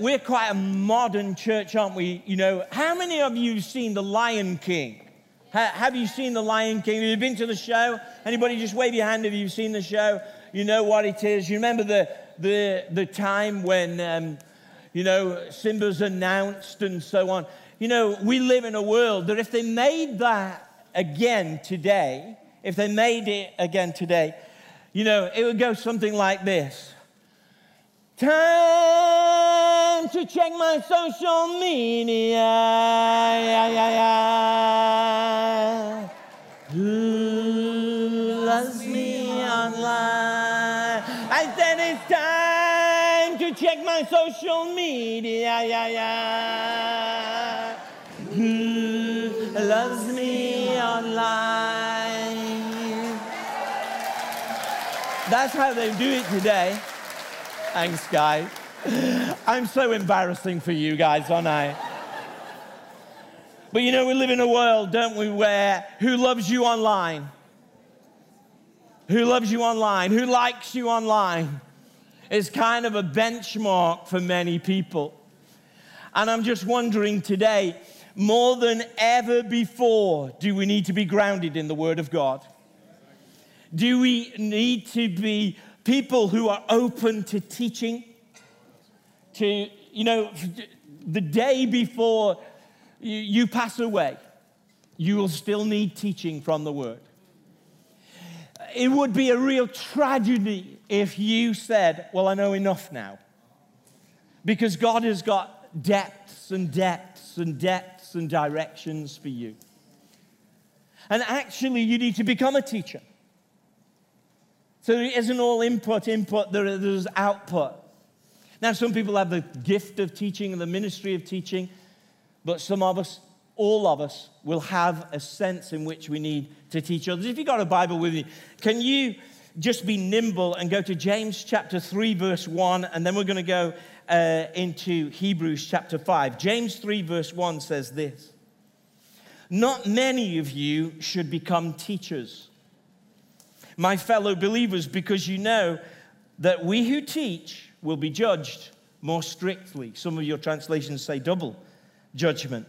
we're, quite a modern church, aren't we? You know, how many of you have seen The Lion King? Ha, have you seen The Lion King? Have you been to the show? Anybody just wave your hand if you've seen the show? You know what it is. You remember the, the, the time when, um, you know, Simba's announced and so on. You know, we live in a world that if they made that again today, if they made it again today, you know, it would go something like this. Time to check my social media. Yeah, yeah, yeah. Who loves me online? I said it's time to check my social media. Yeah, yeah. Who loves me online? That's how they do it today. Thanks, guys. I'm so embarrassing for you guys, aren't I? But you know, we live in a world, don't we, where who loves you online? Who loves you online? Who likes you online? Is kind of a benchmark for many people. And I'm just wondering today, more than ever before, do we need to be grounded in the Word of God? Do we need to be people who are open to teaching, to, you know, the day before you, pass away, you will still need teaching from the Word. It would be a real tragedy if you said, Well, I know enough now. Because God has got depths and depths and depths and directions for you. And actually, you need to become a teacher. So it isn't all input, input, there's output. Now, some people have the gift of teaching and the ministry of teaching, but some of us, all of us, will have a sense in which we need to teach others. If you've got a Bible with you, can you just be nimble and go to James chapter 3, verse 1, and then we're going to go uh, into Hebrews chapter 5. James 3, verse 1 says this Not many of you should become teachers my fellow believers, because you know that we who teach will be judged more strictly. Some of your translations say double judgment.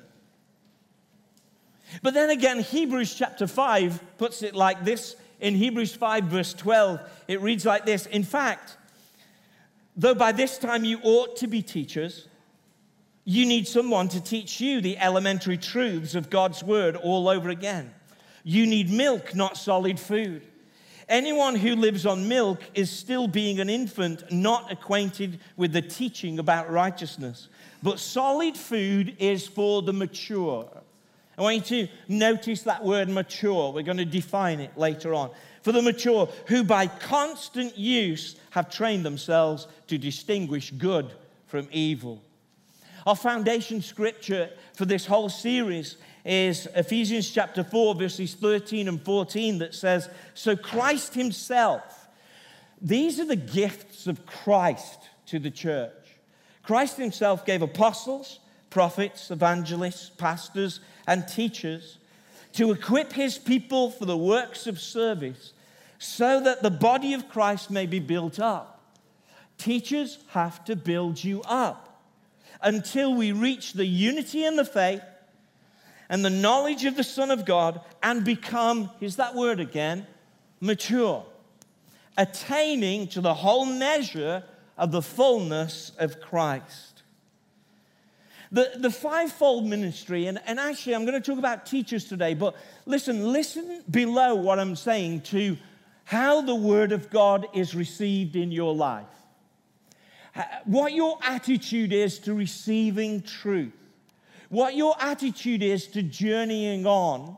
But then again, Hebrews chapter 5 puts it like this. In Hebrews 5, verse 12, it reads like this In fact, though by this time you ought to be teachers, you need someone to teach you the elementary truths of God's word all over again. You need milk, not solid food. Anyone who lives on milk is still being an infant, not acquainted with the teaching about righteousness. But solid food is for the mature. I want you to notice that word mature. We're going to define it later on. For the mature, who by constant use have trained themselves to distinguish good from evil. Our foundation scripture for this whole series is Ephesians chapter 4, verses 13 and 14, that says, So Christ Himself, these are the gifts of Christ to the church. Christ Himself gave apostles, prophets, evangelists, pastors, and teachers to equip His people for the works of service so that the body of Christ may be built up. Teachers have to build you up until we reach the unity in the faith and the knowledge of the Son of God and become, here's that word again, mature, attaining to the whole measure of the fullness of Christ. The, the fivefold ministry, and, and actually, I'm going to talk about teachers today, but listen, listen below what I'm saying to how the Word of God is received in your life. What your attitude is to receiving truth what your attitude is to journeying on.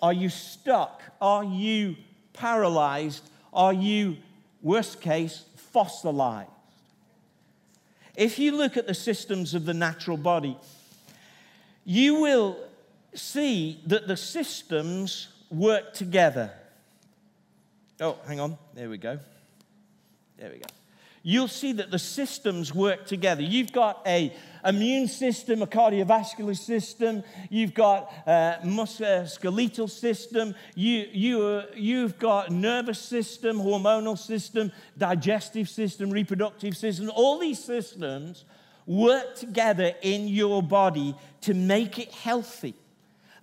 Are you stuck? Are you paralyzed? Are you, worst case, fossilized? If you look at the systems of the natural body, you will see that the systems work together. Oh, hang on. There we go. There we go. You'll see that the systems work together. You've got a immune system, a cardiovascular system, you've got a musculoskeletal system, you, you, you've got nervous system, hormonal system, digestive system, reproductive system. All these systems work together in your body to make it healthy.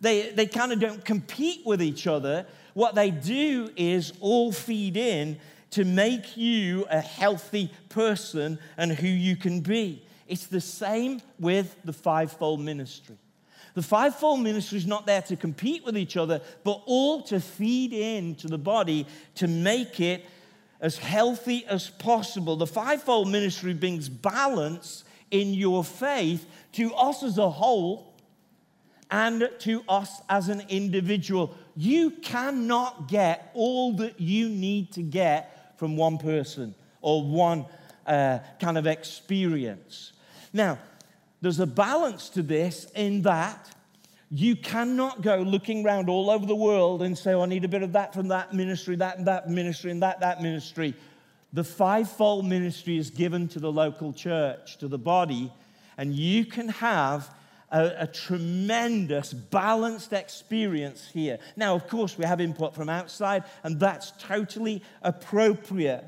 They, they kind of don't compete with each other. What they do is all feed in to make you a healthy person and who you can be. It's the same with the fivefold ministry. The fivefold ministry is not there to compete with each other, but all to feed into the body to make it as healthy as possible. The fivefold ministry brings balance in your faith to us as a whole and to us as an individual. You cannot get all that you need to get from one person or one uh, kind of experience. Now, there's a balance to this in that you cannot go looking around all over the world and say, oh, I need a bit of that from that ministry, that and that ministry, and that, that ministry. The fivefold ministry is given to the local church, to the body, and you can have a, a, tremendous balanced experience here. Now, of course, we have input from outside, and that's totally appropriate.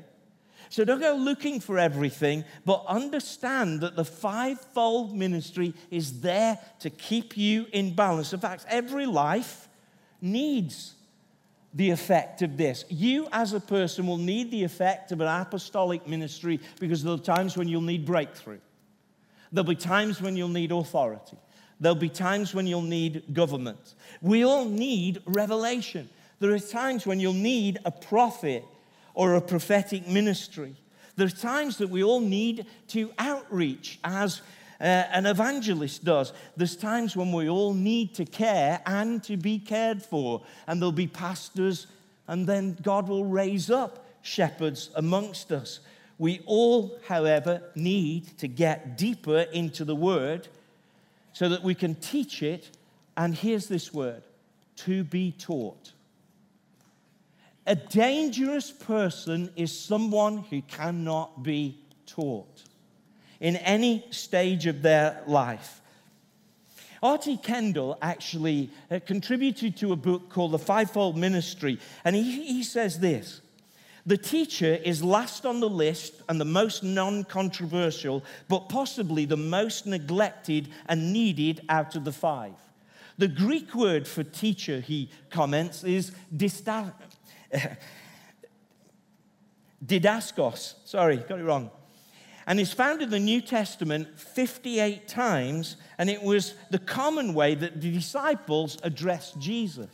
So don't go looking for everything, but understand that the fivefold ministry is there to keep you in balance. In fact, every life needs the effect of this. You, as a person, will need the effect of an apostolic ministry because there'll be times when you'll need breakthrough. There'll be times when you'll need authority. There'll be times when you'll need government. We all need revelation. There are times when you'll need a prophet or a prophetic ministry. There are times that we all need to outreach as uh, an evangelist does. There's times when we all need to care and to be cared for. And there'll be pastors, and then God will raise up shepherds amongst us. We all, however, need to get deeper into the word so that we can teach it. And here's this word to be taught. A dangerous person is someone who cannot be taught in any stage of their life. R.T. Kendall actually uh, contributed to a book called The Fivefold Ministry, and he, he says this The teacher is last on the list and the most non controversial, but possibly the most neglected and needed out of the five. The Greek word for teacher, he comments, is dista- didaskos. Sorry, got it wrong. And is found in the New Testament 58 times, and it was the common way that the disciples addressed Jesus.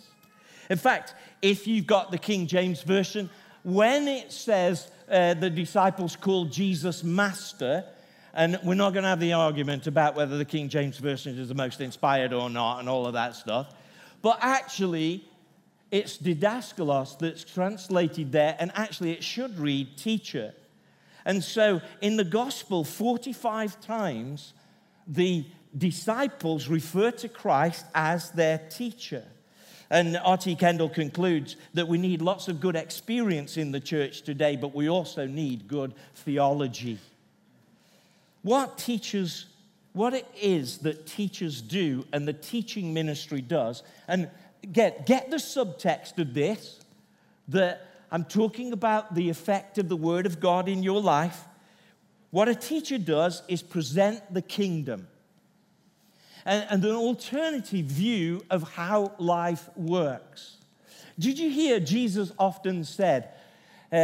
In fact, if you've got the King James Version, when it says uh, the disciples called Jesus Master, and we're not going to have the argument about whether the King James Version is the most inspired or not and all of that stuff, but actually, it's didaskalos that's translated there, and actually it should read teacher. And so in the gospel, 45 times, the disciples refer to Christ as their teacher. And R.T. Kendall concludes that we need lots of good experience in the church today, but we also need good theology. What teachers, what it is that teachers do and the teaching ministry does, and get, get the subtext of this that I'm talking about the effect of the Word of God in your life. What a teacher does is present the kingdom and, and an alternative view of how life works. Did you hear Jesus often said, uh,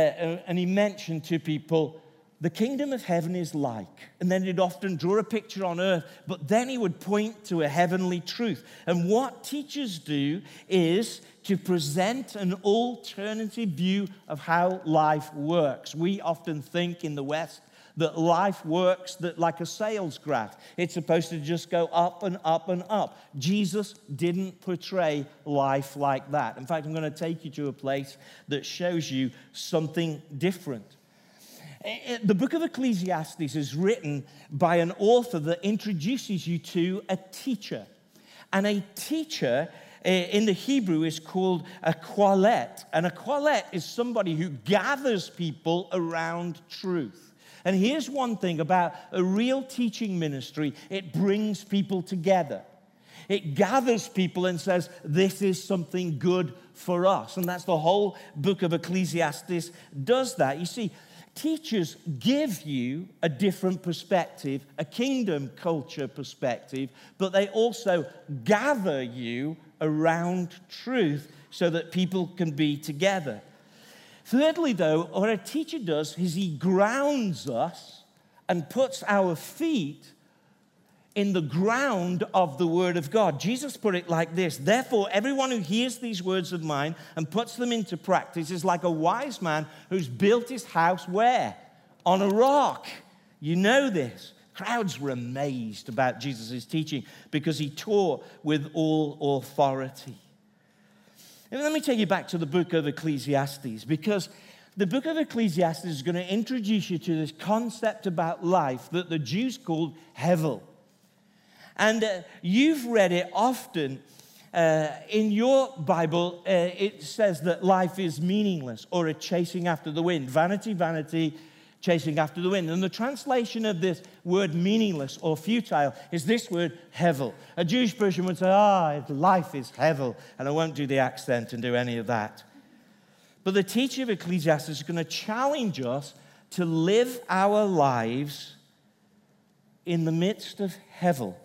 and he mentioned to people, the kingdom of heaven is like. And then he'd often draw a picture on earth, but then he would point to a heavenly truth. And what teachers do is to present an alternative view of how life works. We often think in the West that life works that like a sales graph. It's supposed to just go up and up and up. Jesus didn't portray life like that. In fact, I'm going to take you to a place that shows you something different. Eh, eh, the book of Ecclesiastes is written by an author that introduces you to a teacher. And a teacher eh, in the Hebrew is called a qoheleth. And a qoheleth is somebody who gathers people around truth. And here's one thing about a real teaching ministry it brings people together. It gathers people and says, This is something good for us. And that's the whole book of Ecclesiastes does that. You see, teachers give you a different perspective, a kingdom culture perspective, but they also gather you around truth so that people can be together. Thirdly, though, what a teacher does is he grounds us and puts our feet in the ground of the Word of God. Jesus put it like this Therefore, everyone who hears these words of mine and puts them into practice is like a wise man who's built his house where? On a rock. You know this. Crowds were amazed about Jesus' teaching because he taught with all authority. Let me take you back to the book of Ecclesiastes because the book of Ecclesiastes is going to introduce you to this concept about life that the Jews called Hevel. And uh, you've read it often. Uh, in your Bible, uh, it says that life is meaningless or a chasing after the wind. Vanity, vanity, chasing after the wind. And the translation of this word meaningless or futile is this word hevel. A Jewish person would say, ah, life is hevel. And I won't do the accent and do any of that. But the teacher of Ecclesiastes is going to challenge us to live our lives in the midst of hevel.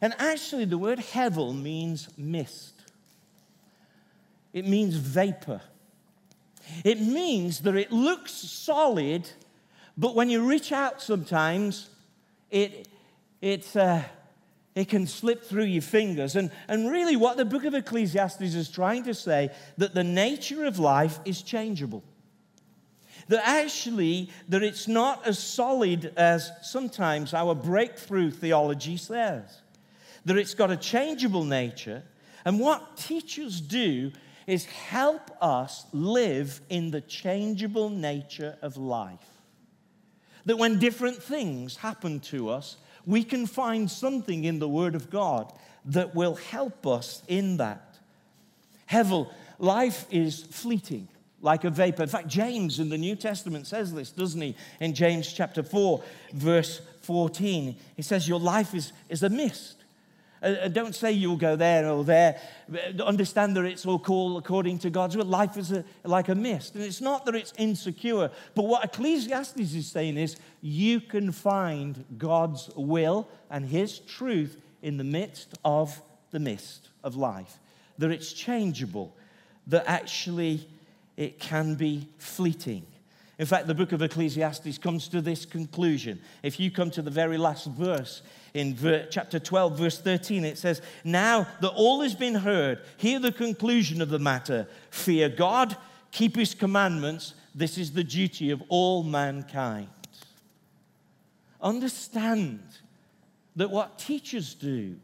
And actually, the word hevel means mist, it means vapor. It means that it looks solid, but when you reach out sometimes, it, it, uh, it can slip through your fingers. And, and really, what the book of Ecclesiastes is trying to say that the nature of life is changeable that actually that it's not as solid as sometimes our breakthrough theology says that it's got a changeable nature. And what teachers do is help us live in the changeable nature of life. That when different things happen to us, we can find something in the Word of God that will help us in that. Hevel, life is fleeting like a vapor. In fact, James in the New Testament says this, doesn't he? In James chapter 4, verse 14, he says, Your life is, is a mist. Uh, uh, don't say you'll go there or there. Uh, understand that it's all called according to God's will. Life is a, like a mist. And it's not that it's insecure, but what Ecclesiastes is saying is you can find God's will and His truth in the midst of the mist of life. That it's changeable, that actually it can be fleeting. In fact, the book of Ecclesiastes comes to this conclusion. If you come to the very last verse, in ver- chapter 12, verse 13, it says, Now that all has been heard, hear the conclusion of the matter. Fear God, keep his commandments. This is the duty of all mankind. Understand that what teachers do,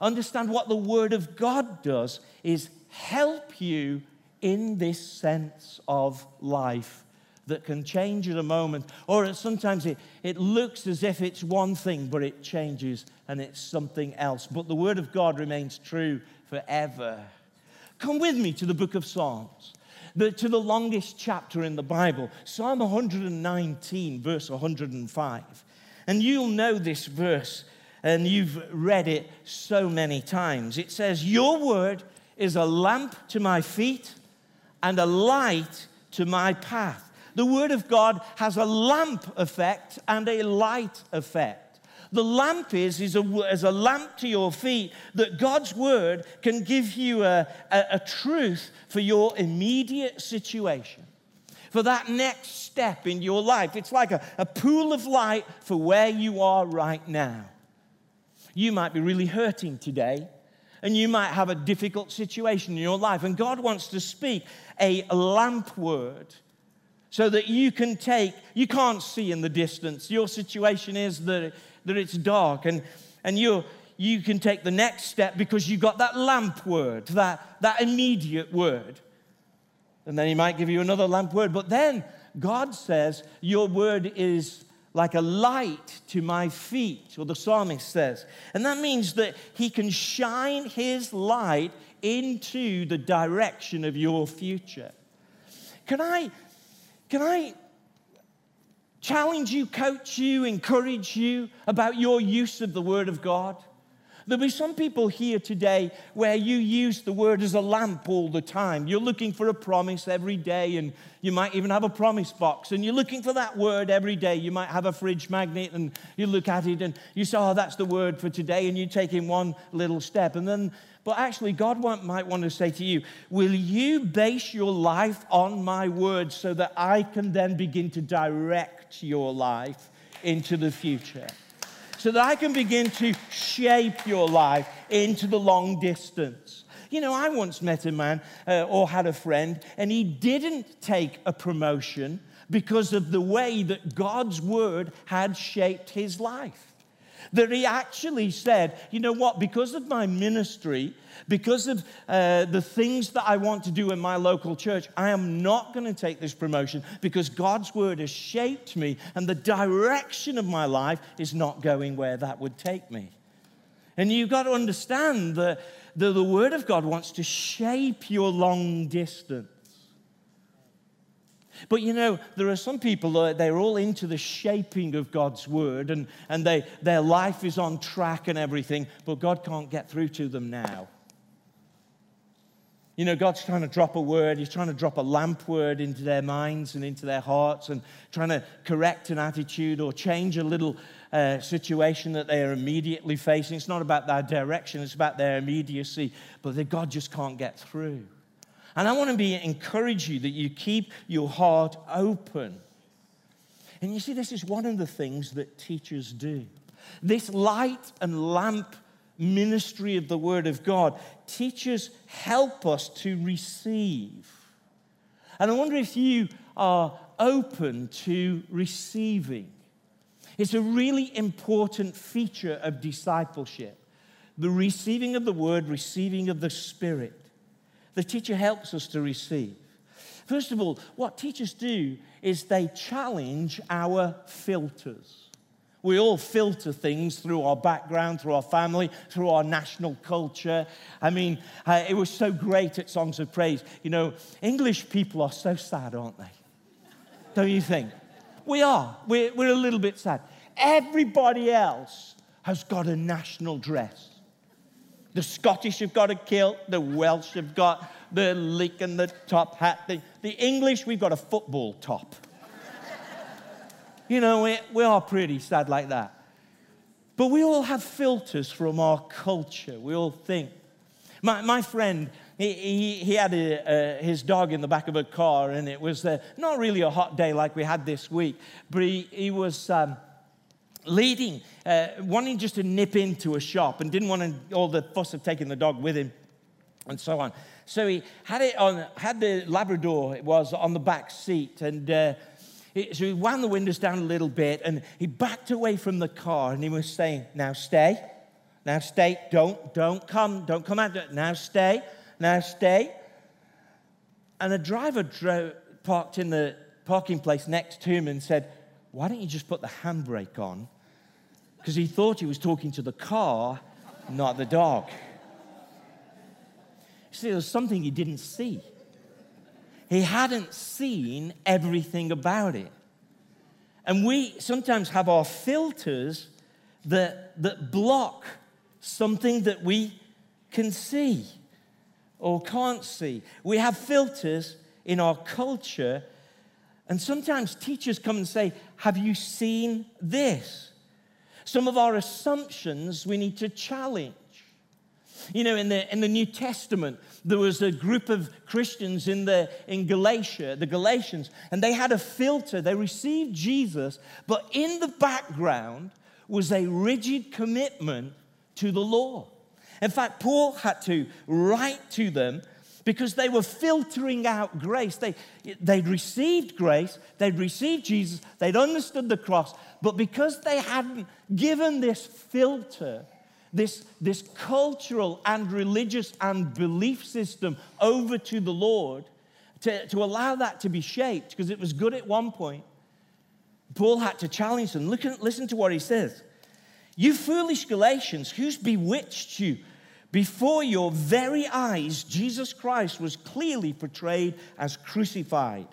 understand what the Word of God does, is help you in this sense of life that can change at a moment, or sometimes it, it looks as if it's one thing, but it changes and it's something else. But the Word of God remains true forever. Come with me to the book of Psalms, the, to the longest chapter in the Bible, Psalm 119, verse 105. And you'll know this verse, and you've read it so many times. It says, Your word is a lamp to my feet and a light to my path. The Word of God has a lamp effect and a light effect. The lamp is, is, a, is a lamp to your feet that God's Word can give you a, a, a truth for your immediate situation, for that next step in your life. It's like a, a pool of light for where you are right now. You might be really hurting today and you might have a difficult situation in your life, and God wants to speak a lamp word so that you can take, you can't see in the distance. Your situation is that, that it's dark and, and you you can take the next step because you got that lamp word, that, that immediate word. And then he might give you another lamp word. But then God says, Your word is like a light to my feet, or the psalmist says. And that means that he can shine his light into the direction of your future. Can I can I challenge you, coach you, encourage you about your use of the Word of God? There'll be some people here today where you use the word as a lamp all the time. You're looking for a promise every day, and you might even have a promise box, and you're looking for that word every day. You might have a fridge magnet, and you look at it, and you say, Oh, that's the word for today, and you take in one little step. And then, but actually, God might want to say to you, Will you base your life on my word so that I can then begin to direct your life into the future? so that I can begin to shape your life into the long distance. You know, I once met a man uh, or had a friend, and he didn't take a promotion because of the way that God's word had shaped his life that he actually said, you know what, because of my ministry, because of uh, the things that I want to do in my local church, I am not going to take this promotion because God's word has shaped me and the direction of my life is not going where that would take me. And you've got to understand that the, the word of God wants to shape your long distance. But you know, there are some people that they're all into the shaping of God's word and, and they, their life is on track and everything, but God can't get through to them now. You know, God's trying to drop a word, He's trying to drop a lamp word into their minds and into their hearts and trying to correct an attitude or change a little uh, situation that they are immediately facing. It's not about their direction, it's about their immediacy, but God just can't get through. And I want to be encourage you that you keep your heart open. And you see, this is one of the things that teachers do. This light and lamp ministry of the Word of God, teachers help us to receive. And I wonder if you are open to receiving. It's a really important feature of discipleship the receiving of the Word, receiving of the Spirit. The teacher helps us to receive. First of all, what teachers do is they challenge our filters. We all filter things through our background, through our family, through our national culture. I mean, uh, it was so great at Songs of Praise. You know, English people are so sad, aren't they? Don't you think? We are. We're, we're a little bit sad. Everybody else has got a national dress. The Scottish have got a kilt, the Welsh have got the leek and the top hat. The, the English, we've got a football top. you know, we, we are pretty sad like that. But we all have filters from our culture. We all think. My, my friend, he, he, he had a, his dog in the back of a car, and it was uh, not really a hot day like we had this week, but he, he was. Um, leading, uh, wanting just to nip into a shop and didn't want all the fuss of taking the dog with him and so on. So he had it on, had the Labrador, it was on the back seat, and uh, it, so he wound the windows down a little bit and he backed away from the car and he was saying, Now stay, now stay, don't, don't come, don't come out, now stay, now stay. And a driver drove, parked in the parking place next to him and said, Why don't you just put the handbrake on because he thought he was talking to the car, not the dog. See, there was something he didn't see. He hadn't seen everything about it. And we sometimes have our filters that, that block something that we can see or can't see. We have filters in our culture, and sometimes teachers come and say, Have you seen this? Some of our assumptions we need to challenge. You know, in the, in the New Testament, there was a group of Christians in, the, in Galatia, the Galatians, and they had a filter. They received Jesus, but in the background was a rigid commitment to the law. In fact, Paul had to write to them because they were filtering out grace. They, they'd received grace, they'd received Jesus, they'd understood the cross, but because they hadn't given this filter, this, this cultural and religious and belief system over to the Lord, to, to allow that to be shaped, because it was good at one point, Paul had to challenge them. Look listen to what he says. You foolish Galatians, who's bewitched you? Before your very eyes, Jesus Christ was clearly portrayed as crucified.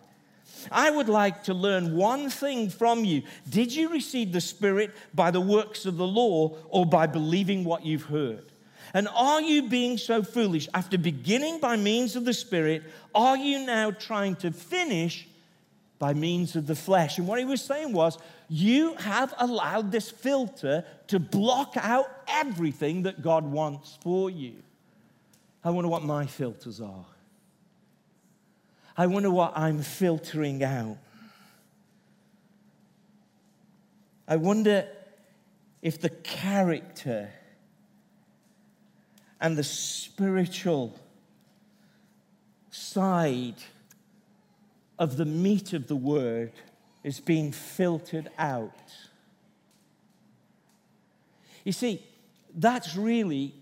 I would like to learn one thing from you. Did you receive the Spirit by the works of the law or by believing what you've heard? And are you being so foolish? After beginning by means of the Spirit, are you now trying to finish by means of the flesh? And what he was saying was, you have allowed this filter to block out everything that God wants for you. I wonder what my filters are. I wonder what I'm filtering out. I wonder if the character and the spiritual side of the meat of the word is being filtered out. You see, that's really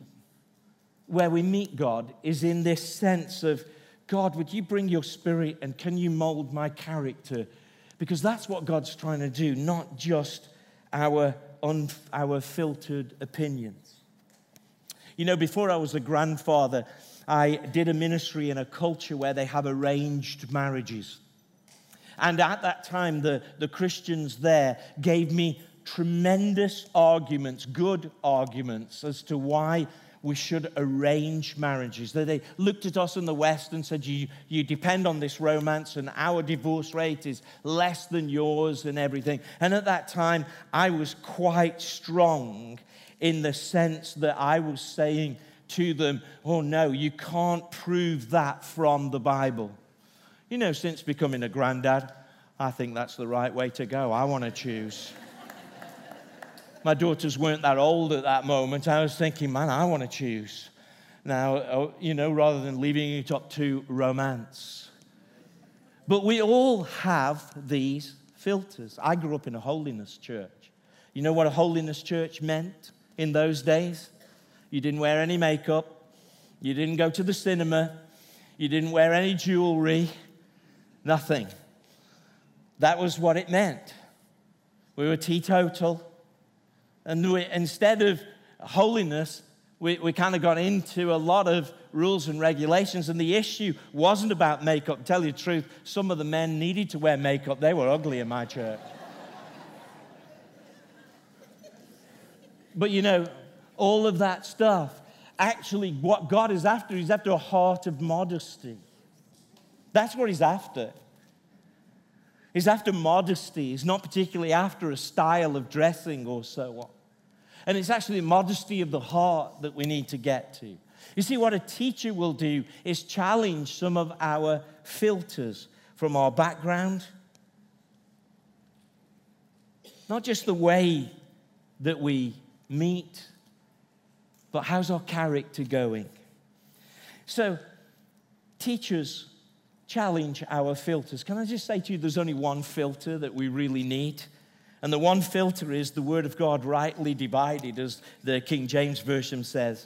where we meet God, is in this sense of God, would you bring your spirit and can you mold my character? Because that's what God's trying to do, not just our, un, our filtered opinions. You know, before I was a grandfather, I did a ministry in a culture where they have arranged marriages. And at that time, the, the Christians there gave me tremendous arguments, good arguments, as to why we should arrange marriages. They looked at us in the West and said, you, you depend on this romance, and our divorce rate is less than yours and everything. And at that time, I was quite strong in the sense that I was saying to them, Oh, no, you can't prove that from the Bible. You know, since becoming a granddad, I think that's the right way to go. I want to choose. My daughters weren't that old at that moment. I was thinking, man, I want to choose. Now, oh, you know, rather than leaving it up to romance. But we all have these filters. I grew up in a holiness church. You know what a holiness church meant in those days? You didn't wear any makeup. You didn't go to the cinema. You didn't wear any jewelry. Nothing. That was what it meant. We were teetotal. And we, instead of holiness, we, we kind of got into a lot of rules and regulations. And the issue wasn't about makeup. Tell you the truth, some of the men needed to wear makeup. They were ugly in my church. but you know, all of that stuff, actually, what God is after, He's after a heart of modesty. That's what He's after. He's after modesty. He's not particularly after a style of dressing or so on. And it's actually modesty of the heart that we need to get to. You see, what a teacher will do is challenge some of our filters from our background, not just the way that we meet, but how's our character going? So, teachers challenge our filters. Can I just say to you, there's only one filter that we really need? And the one filter is the Word of God rightly divided, as the King James Version says.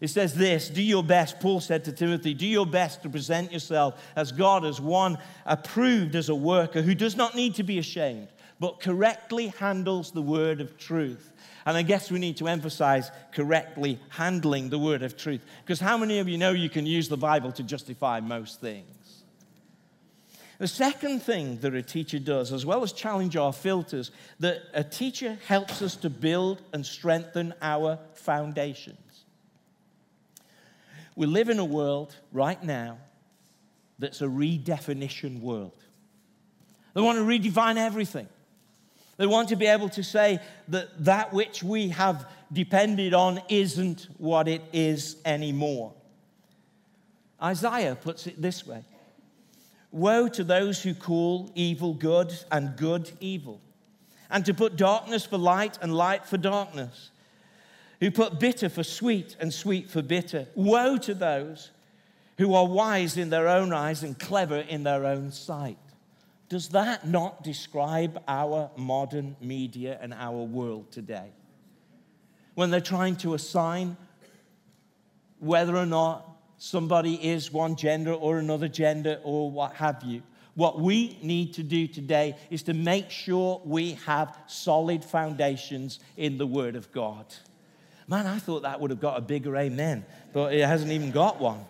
It says this Do your best, Paul said to Timothy, do your best to present yourself as God, as one approved as a worker who does not need to be ashamed, but correctly handles the word of truth. And I guess we need to emphasize correctly handling the word of truth. Because how many of you know you can use the Bible to justify most things? The second thing that a teacher does, as well as challenge our filters, that a teacher helps us to build and strengthen our foundations. We live in a world right now that's a redefinition world. They want to redefine everything. They want to be able to say that that which we have depended on isn't what it is anymore. Isaiah puts it this way Woe to those who call evil good and good evil, and to put darkness for light and light for darkness, who put bitter for sweet and sweet for bitter. Woe to those who are wise in their own eyes and clever in their own sight. Does that not describe our modern media and our world today? When they're trying to assign whether or not somebody is one gender or another gender or what have you. What we need to do today is to make sure we have solid foundations in the Word of God. Man, I thought that would have got a bigger amen, but it hasn't even got one.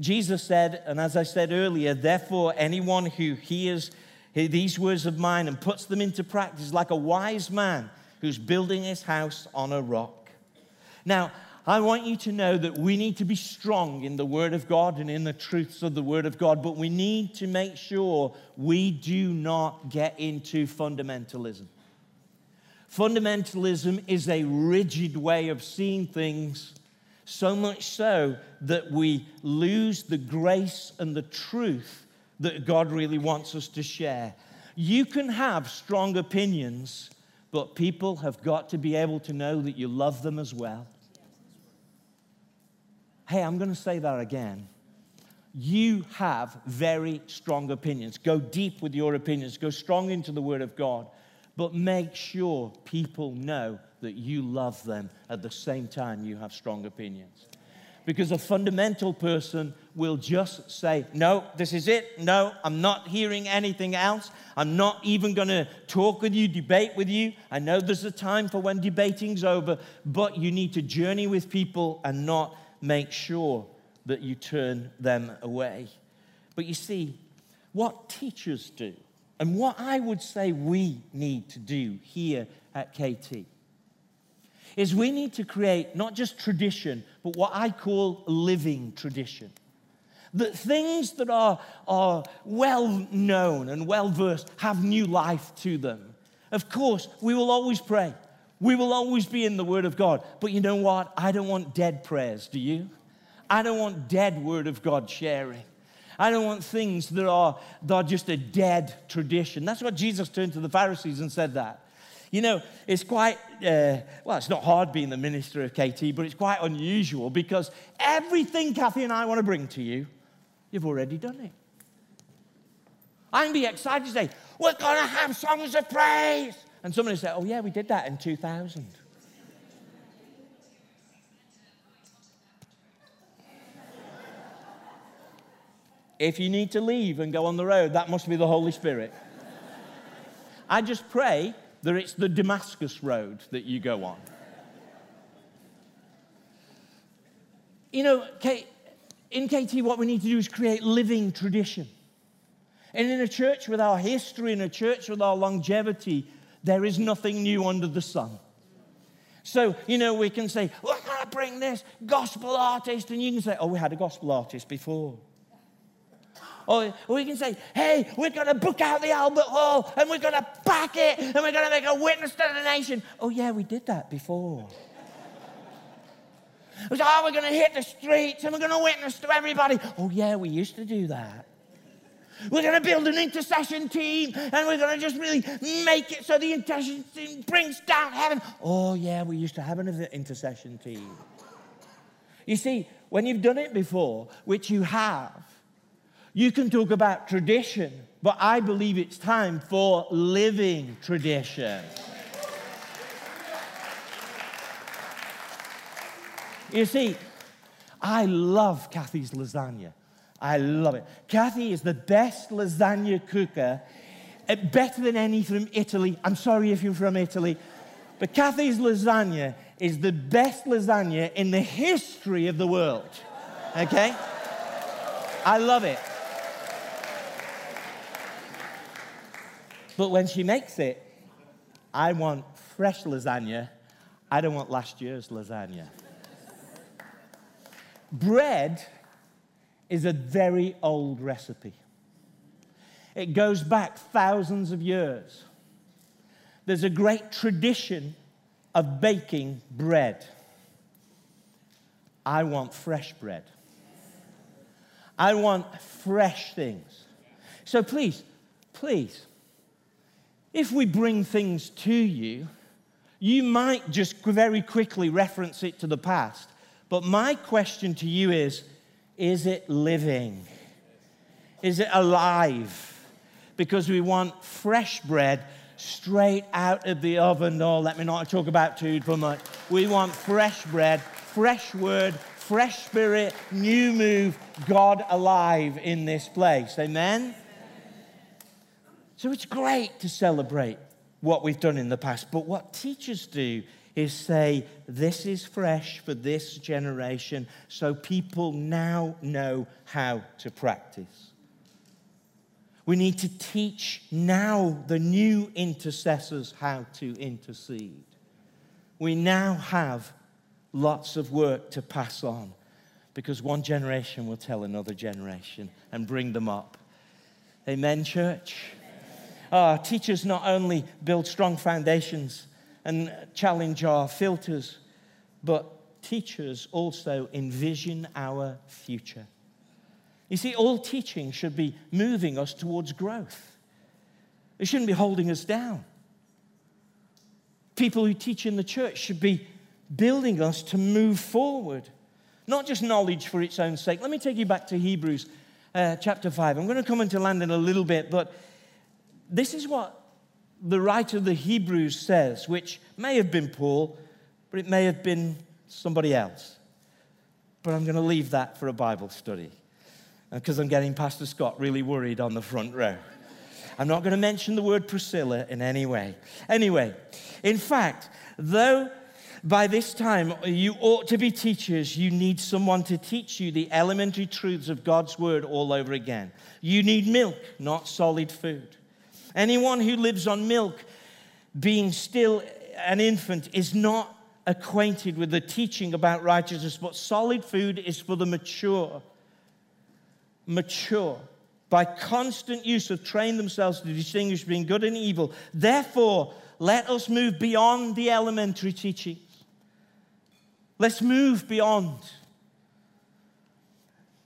Jesus said, and as I said earlier, therefore, anyone who hears these words of mine and puts them into practice like a wise man who's building his house on a rock. Now, I want you to know that we need to be strong in the Word of God and in the truths of the Word of God, but we need to make sure we do not get into fundamentalism. Fundamentalism is a rigid way of seeing things, so much so that we lose the grace and the truth that God really wants us to share. You can have strong opinions, but people have got to be able to know that you love them as well. Hey, I'm going to say that again. You have very strong opinions. Go deep with your opinions, go strong into the Word of God, but make sure people know that you love them at the same time you have strong opinions. Because a fundamental person will just say, No, this is it. No, I'm not hearing anything else. I'm not even going to talk with you, debate with you. I know there's a time for when debating's over, but you need to journey with people and not make sure that you turn them away. But you see, what teachers do, and what I would say we need to do here at KT, is we need to create not just tradition, but what I call living tradition. That things that are, are well known and well versed have new life to them. Of course, we will always pray. We will always be in the Word of God. But you know what? I don't want dead prayers, do you? I don't want dead Word of God sharing. I don't want things that are, that are just a dead tradition. That's what Jesus turned to the Pharisees and said that. You know, it's quite, uh, well, it's not hard being the minister of KT, but it's quite unusual because everything Kathy and I want to bring to you, you've already done it. I can be excited to say, we're going to have songs of praise. And somebody said, Oh, yeah, we did that in 2000. if you need to leave and go on the road, that must be the Holy Spirit. I just pray that it's the Damascus road that you go on. You know, in KT, what we need to do is create living tradition. And in a church with our history, in a church with our longevity, there is nothing new under the sun. So, you know, we can say, going to bring this gospel artist. And you can say, oh, we had a gospel artist before. Or we can say, hey, we're going to book out the Albert Hall and we're going to pack it and we're going to make a witness to the nation. Oh, yeah, we did that before. We say, oh, we're going to hit the streets and we're going to witness to everybody. Oh, yeah, we used to do that. We're going to build an intercession team and we're going to just really make it so the intercession team brings down heaven. Oh, yeah, we used to have an intercession team. You see, when you've done it before, which you have, you can talk about tradition, but I believe it's time for living tradition. You see, I love Kathy's lasagna. I love it. Kathy is the best lasagna cooker, eh, better than any from Italy. I'm sorry if you're from Italy, but Kathy's lasagna is the best lasagna in the history of the world. Okay? I love it. But when she makes it, I want fresh lasagna. I don't want last year's lasagna. Bread is a very old recipe. It goes back thousands of years. There's a great tradition of baking bread. I want fresh bread. I want fresh things. So please, please, if we bring things to you, you might just very quickly reference it to the past. But my question to you is is it living? Is it alive? Because we want fresh bread straight out of the oven. No, let me not talk about food for much. We want fresh bread, fresh word, fresh spirit, new move, God alive in this place. Amen? So it's great to celebrate what we've done in the past, but what teachers do is say, This is fresh for this generation, so people now know how to practice. We need to teach now the new intercessors how to intercede. We now have lots of work to pass on because one generation will tell another generation and bring them up. Amen, church? Our teachers not only build strong foundations and challenge our filters, but teachers also envision our future. You see, all teaching should be moving us towards growth, it shouldn't be holding us down. People who teach in the church should be building us to move forward, not just knowledge for its own sake. Let me take you back to Hebrews uh, chapter 5. I'm going to come into land in a little bit, but this is what the writer of the Hebrews says, which may have been Paul, but it may have been somebody else. But I'm going to leave that for a Bible study uh, because I'm getting Pastor Scott really worried on the front row. I'm not going to mention the word Priscilla in any way. Anyway, in fact, though by this time you ought to be teachers, you need someone to teach you the elementary truths of God's word all over again. You need milk, not solid food. Anyone who lives on milk, being still an infant, is not acquainted with the teaching about righteousness, but solid food is for the mature mature by constant use of train themselves to distinguish between good and evil. Therefore, let us move beyond the elementary teachings. Let's move beyond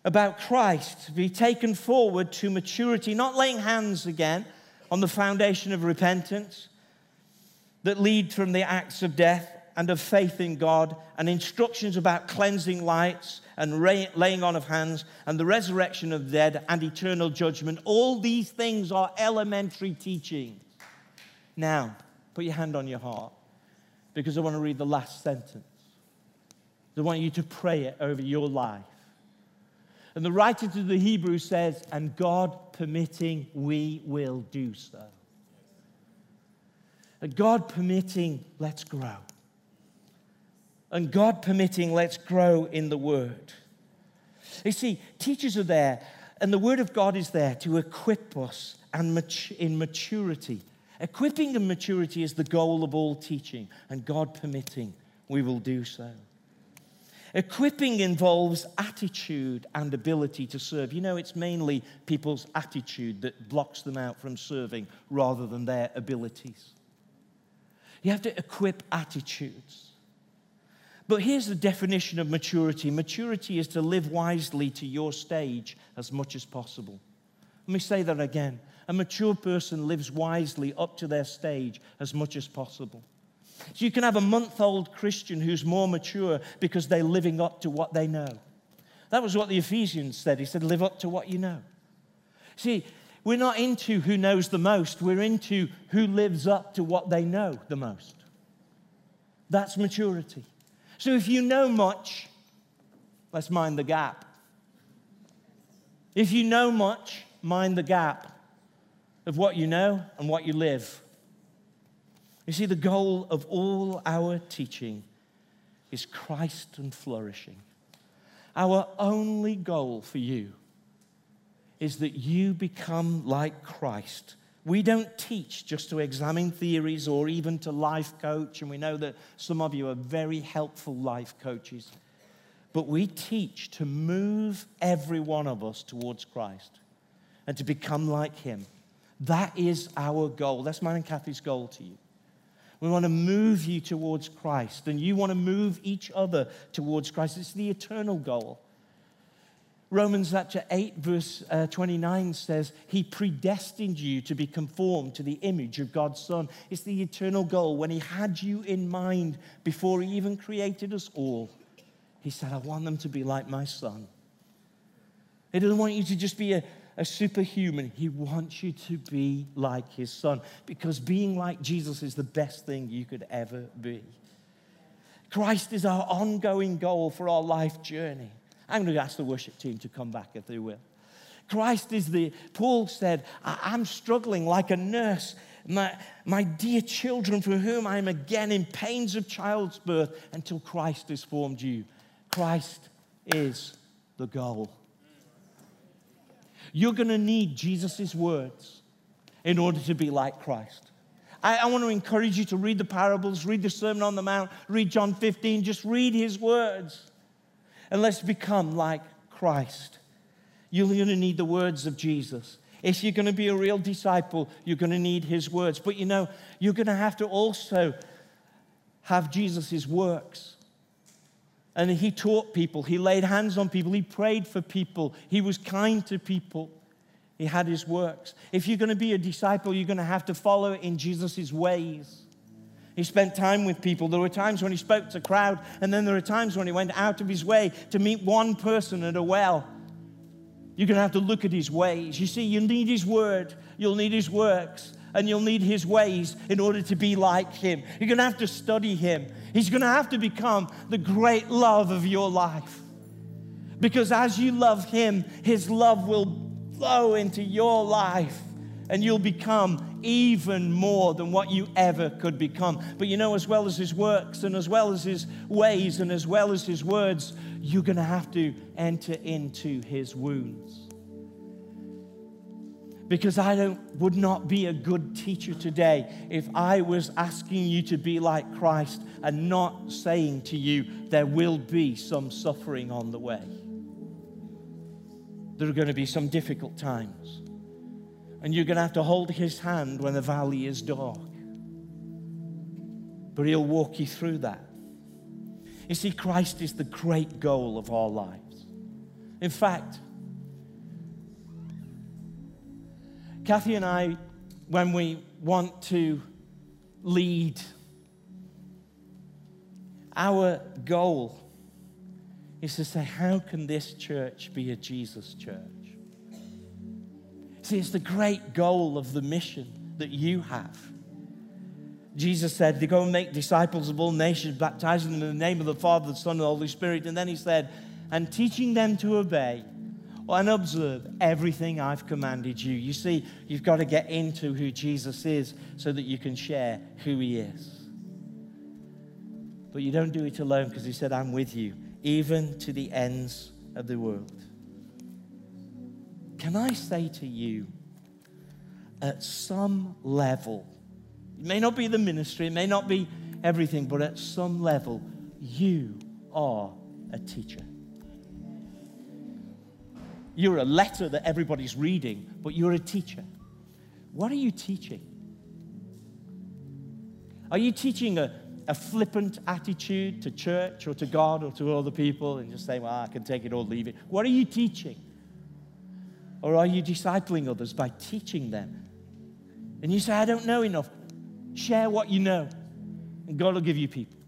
about Christ, be taken forward to maturity, not laying hands again on the foundation of repentance that lead from the acts of death and of faith in God, and instructions about cleansing lights and laying on of hands, and the resurrection of the dead and eternal judgment. All these things are elementary teaching. Now, put your hand on your heart because I want to read the last sentence. I want you to pray it over your life. And the writer to the Hebrews says, and God permitting, we will do so. And God permitting, let's grow. And God permitting, let's grow in the Word. You see, teachers are there, and the Word of God is there to equip us and in maturity. Equipping and maturity is the goal of all teaching, and God permitting, we will do so. Equipping involves attitude and ability to serve. You know, it's mainly people's attitude that blocks them out from serving rather than their abilities. You have to equip attitudes. But here's the definition of maturity maturity is to live wisely to your stage as much as possible. Let me say that again. A mature person lives wisely up to their stage as much as possible. So you can have a month old Christian who's more mature because they're living up to what they know. That was what the Ephesians said. He said, Live up to what you know. See, we're not into who knows the most, we're into who lives up to what they know the most. That's maturity. So if you know much, let's mind the gap. If you know much, mind the gap of what you know and what you live. You see, the goal of all our teaching is Christ and flourishing. Our only goal for you is that you become like Christ we don't teach just to examine theories or even to life coach, and we know that some of you are very helpful life coaches. But we teach to move every one of us towards Christ and to become like Him. That is our goal. That's mine and Kathy's goal to you. We want to move you towards Christ, and you want to move each other towards Christ. It's the eternal goal. Romans chapter 8, verse uh, 29 says, He predestined you to be conformed to the image of God's Son. It's the eternal goal. When He had you in mind before He even created us all, He said, I want them to be like my Son. He doesn't want you to just be a, a superhuman. He wants you to be like His Son because being like Jesus is the best thing you could ever be. Christ is our ongoing goal for our life journey. I'm going to ask the worship team to come back if they will. Christ is the, Paul said, I'm struggling like a nurse My, my dear children, for whom I am again in pains of child's birth until Christ has formed you. Christ is the goal. You're going to need Jesus' words in order to be like Christ. I, I, want to encourage you to read the parables, read the Sermon on the Mount, read John 15, just read his words. And let's become like Christ. You're going to need the words of Jesus. If you're going to be a real disciple, you're going to need his words. But you know, you're going to have to also have Jesus' works. And he taught people, he laid hands on people, he prayed for people, he was kind to people. He had his works. If you're going to be a disciple, you're going to have to follow in Jesus' ways. He spent time with people. There were times when he spoke to a crowd, and then there are times when he went out of his way to meet one person at a well. You're going to have to look at his ways. You see, you need his word, you'll need his works, and you'll need his ways in order to be like him. You're going to have to study him. He's going to have to become the great love of your life. Because as you love him, his love will flow into your life and you'll become even more than what you ever could become. But you know, as well as his works and as well as his ways and as well as his words, you're going to have to enter into his wounds. Because I don't, would not be a good teacher today if I was asking you to be like Christ and not saying to you, there will be some suffering on the way. There are going to be some difficult times. And you're going to have to hold his hand when the valley is dark. But he'll walk you through that. You see, Christ is the great goal of our lives. In fact, Kathy and I, when we want to lead, our goal is to say, how can this church be a Jesus church? See, it's the great goal of the mission that you have. Jesus said to go and make disciples of all nations, baptizing them in the name of the Father, the Son, and the Holy Spirit. And then he said, and teaching them to obey and observe everything I've commanded you. You see, you've got to get into who Jesus is so that you can share who he is. But you don't do it alone because he said, I'm with you, even to the ends of the world. Can I say to you, at some level, it may not be the ministry, it may not be everything, but at some level, you are a teacher. You're a letter that everybody's reading, but you're a teacher. What are you teaching? Are you teaching a, a flippant attitude to church or to God or to other people and just saying, well, I can take it or leave it? What are you teaching? Or are you discipling others by teaching them? And you say, I don't know enough. Share what you know, and God will give you people.